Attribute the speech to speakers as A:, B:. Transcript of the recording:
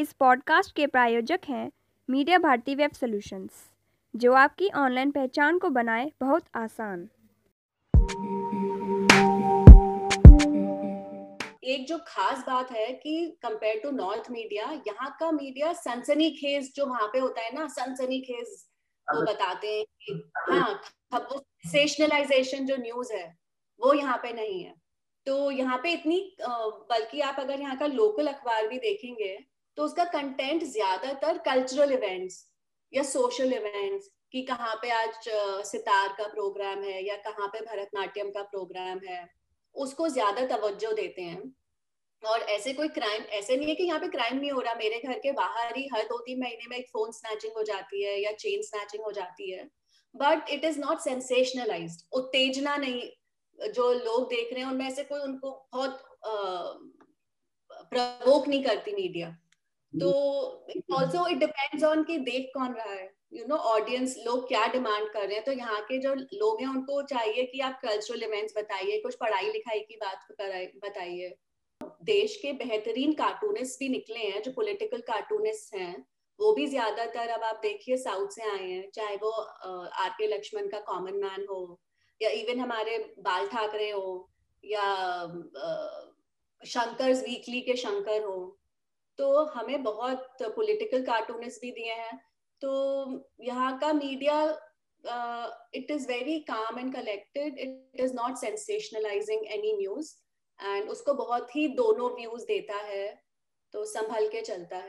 A: इस पॉडकास्ट के प्रायोजक हैं मीडिया भारती वेब सॉल्यूशंस जो आपकी ऑनलाइन पहचान को बनाए बहुत आसान।
B: एक जो खास बात है कि कंपेयर टू नॉर्थ मीडिया यहाँ का मीडिया सनसनी खेज जो वहाँ पे होता है ना सनसनी खेज वो बताते हैं कि हाँ वो सेशनलाइजेशन जो न्यूज़ है वो यहाँ पे नहीं है। तो यहाँ पे इतनी बल्कि आप अगर यहाँ का लोकल अखबार भी देखेंगे तो उसका कंटेंट ज़्यादातर कल्चरल इवेंट्स या सोशल इवेंट्स कि कहाँ पे आज सितार का प्रोग्राम है या कहाँ पे भरतनाट्यम का प्रोग्राम है, उसको ज़्यादा तवज्जो देते हैं। और ऐसे कोई क्राइम ऐसे नहीं है कि यहाँ पे क्राइम नहीं हो रहा। मेरे घर के बाहर ही हर दो तीन महीने में एक फ़ोन स्नैचिंग हो जाती है या चेन स्नैचिंग हो जाती है। But it is not sensationalise उत्तेजना नहीं, जो लोग देख रहे हैं, उनमें से कोई उनको बहुत प्रवोक नहीं करती मीडिया तो ऑल्सो इट डिपेंड्स ऑन कि देख कौन रहा है। यू नो ऑडियंस लोग क्या डिमांड कर रहे हैं? तो यहाँ के जो लोग हैं, उनको चाहिए कि आप कल्चरल इवेंट्स बताइए, कुछ पढ़ाई लिखाई की बात बताइए। देश के बेहतरीन कार्टूनिस्ट भी निकले हैं, जो पॉलिटिकल कार्टूनिस्ट हैं। वो भी ज़्यादातर अब आप देखिए साउथ से आए हैं, चाहे वो आर के लक्ष्मण का कॉमन मैन हो, या इवन हमारे बाल ठाकरे हो, या शंकर वीकली के शंकर हो। तो हमें बहुत पॉलिटिकल कार्टूनिस्ट भी दिए हैं। तो यहाँ का media it is very calm and collected it is not sensationalising any news and उसको बहुत ही दोनों व्यूज़ देता है। तो संभल के चलता है।